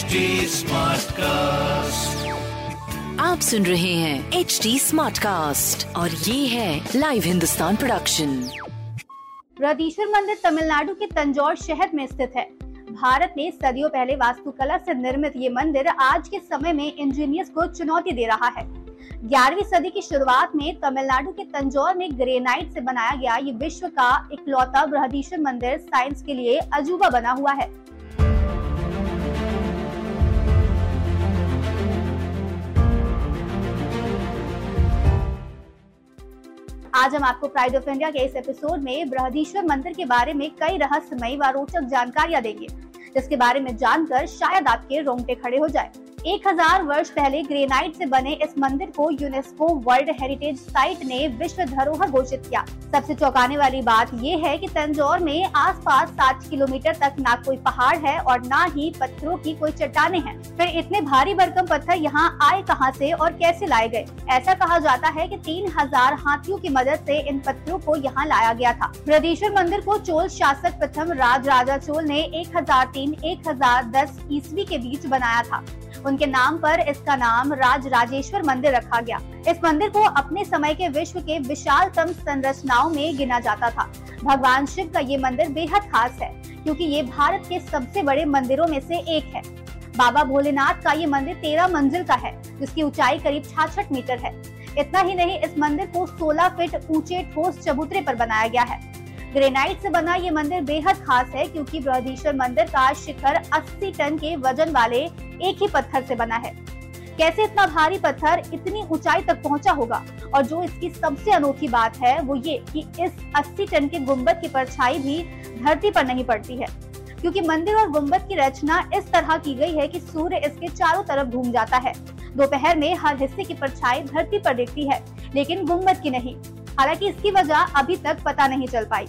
HD Smartcast. आप सुन रहे हैं एच डी स्मार्ट कास्ट और ये है लाइव हिंदुस्तान प्रोडक्शन बृहदीश्वर मंदिर तमिलनाडु के तंजौर शहर में स्थित है। भारत में सदियों पहले वास्तुकला से निर्मित ये मंदिर आज के समय में इंजीनियर्स को चुनौती दे रहा है। ग्यारहवीं सदी की शुरुआत में तमिलनाडु के तंजौर में ग्रेनाइट से बनाया गया ये विश्व का इकलौता बृहदीश्वर मंदिर साइंस के लिए अजूबा बना हुआ है। आज हम आपको प्राइड ऑफ़ इंडिया के इस एपिसोड में बृहदीश्वर मंदिर के बारे में कई रहस्यमयी व रोचक जानकारियाँ देंगे, जिसके बारे में जानकर शायद आपके रोंगटे खड़े हो जाए। एक हज़ार वर्ष पहले ग्रेनाइट से बने इस मंदिर को यूनेस्को वर्ल्ड हेरिटेज साइट ने विश्व धरोहर घोषित किया। सबसे चौंकाने वाली बात ये है कि तंजौर में आसपास सात किलोमीटर तक ना कोई पहाड़ है और ना ही पत्थरों की कोई चट्टाने हैं। फिर इतने भारी भरकम पत्थर यहाँ आए कहाँ से और कैसे लाए गए? ऐसा कहा जाता है कि तीन हज़ार हाथियों की मदद से इन पत्थरों को यहाँ लाया गया था। बृहदीश्वर मंदिर को चोल शासक प्रथम राज राजा चोल ने एक हज़ार तीन, एक हज़ार दस ईस्वी के बीच बनाया था। उनके नाम पर इसका नाम राज राजेश्वर मंदिर रखा गया। इस मंदिर को अपने समय के विश्व के विशालतम संरचनाओं में गिना जाता था। भगवान शिव का ये मंदिर बेहद खास है, क्योंकि ये भारत के सबसे बड़े मंदिरों में से एक है। बाबा भोलेनाथ का ये मंदिर तेरह मंजिल का है, जिसकी ऊंचाई करीब छाछठ मीटर है। इतना ही नहीं, इस मंदिर को 16 फीट ऊँचे ठोस चबूतरे पर बनाया गया है। ग्रेनाइट से बना ये मंदिर बेहद खास है, क्योंकि बृहदीश्वर मंदिर का शिखर 80 टन के वज़न वाले एक ही पत्थर से बना है। कैसे इतना भारी पत्थर इतनी ऊंचाई तक पहुँचा होगा? और जो इसकी सबसे अनोखी बात है, वो ये कि इस 80 टन के गुंबद की परछाई भी धरती पर नहीं पड़ती है। क्योंकि मंदिर और गुंबद की रचना इस तरह की गई है कि सूर्य इसके चारों तरफ़ घूम जाता है। दोपहर में हर हिस्से की परछाई धरती पर दिखती है, लेकिन गुंबद की नहीं। हालाँकि इसकी वजह अभी तक पता नहीं चल पाई।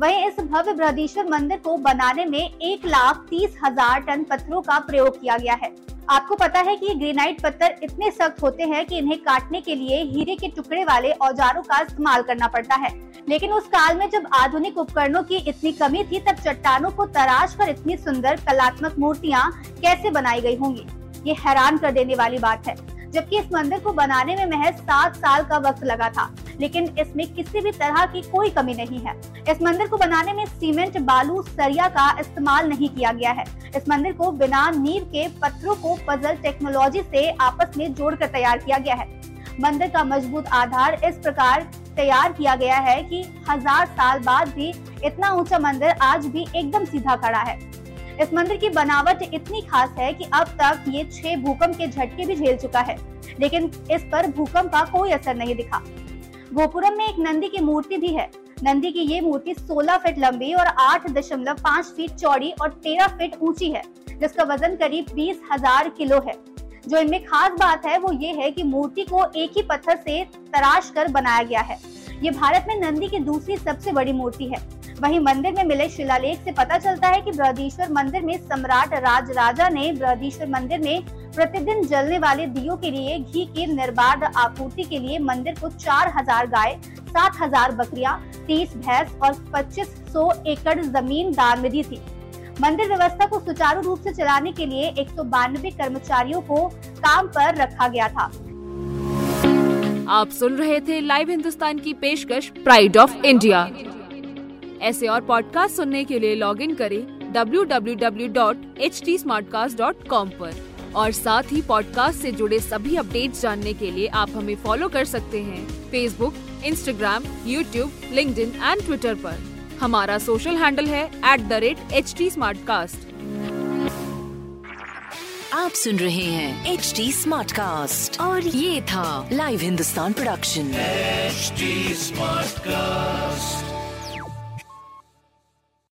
वहीं इस भव्य बृहदीश्वर मंदिर को बनाने में एक लाख तीस हज़ार टन पत्थरों का प्रयोग किया गया है। आपको पता है कि ग्रेनाइट पत्थर इतने सख्त होते हैं कि इन्हें काटने के लिए हीरे के टुकड़े वाले औजारों का इस्तेमाल करना पड़ता है। लेकिन उस काल में जब आधुनिक उपकरणों की इतनी कमी थी, तब चट्टानों को तराश कर इतनी सुंदर कलात्मक मूर्तियाँ कैसे बनाई गई होंगी? ये हैरान कर देने वाली बात है, जबकि इस मंदिर को बनाने में महज सात साल का वक्त लगा था। लेकिन इसमें किसी भी तरह की कोई कमी नहीं है। इस मंदिर को बनाने में सीमेंट, बालू, सरिया का इस्तेमाल नहीं किया गया है। इस मंदिर को बिना नींव के पत्थरों को पजल टेक्नोलॉजी से आपस में जोड़कर तैयार किया गया है। मंदिर का मज़बूत आधार इस प्रकार तैयार किया गया है कि हज़ार साल बाद भी इतना ऊँचा मंदिर आज भी एकदम सीधा खड़ा है। इस मंदिर की बनावट इतनी खास है कि अब तक ये छह भूकंप के झटके भी झेल चुका है, लेकिन इस पर भूकंप का कोई असर नहीं दिखा। गोपुरम में एक नंदी की मूर्ति भी है। नंदी की ये मूर्ति 16 फीट लंबी और 8.5 फीट चौड़ी और 13 फीट ऊँची है, जिसका वज़न करीब बीस हज़ार किलो है। जो इनमें खास बात है, वो ये है कि मूर्ति को एक ही पत्थर से तराश कर बनाया गया है। ये भारत में नंदी की दूसरी सबसे बड़ी मूर्ति है। वहीं मंदिर में मिले शिलालेख से पता चलता है कि बृहदीश्वर मंदिर में सम्राट राज राजा ने बृहदीश्वर मंदिर में प्रतिदिन जलने वाले दियो के लिए घी की निर्बाध आपूर्ति के लिए मंदिर को चार हज़ार गाय, सात हज़ार बकरियाँ, तीस भैंस और पच्चीस सौ एकड़ ज़मीन दान में दी थी। मंदिर व्यवस्था को सुचारू रूप से चलाने के लिए एक सौ बानवे कर्मचारियों को काम पर रखा गया था। आप सुन रहे थे लाइव हिंदुस्तान की पेशकश प्राइड ऑफ़ इंडिया ऐसे और पॉडकास्ट सुनने के लिए लॉग इन करें www.htsmartcast.com पर। और साथ ही पॉडकास्ट से जुड़े सभी अपडेट्स जानने के लिए आप हमें फॉलो कर सकते हैं। Facebook Instagram YouTube link and Twitter पर। हमारा सोशल हैंडल है at the rate H T smart cast आप सुन रहे हैं एच डी और ये था live Hindustan production HD Smartcast.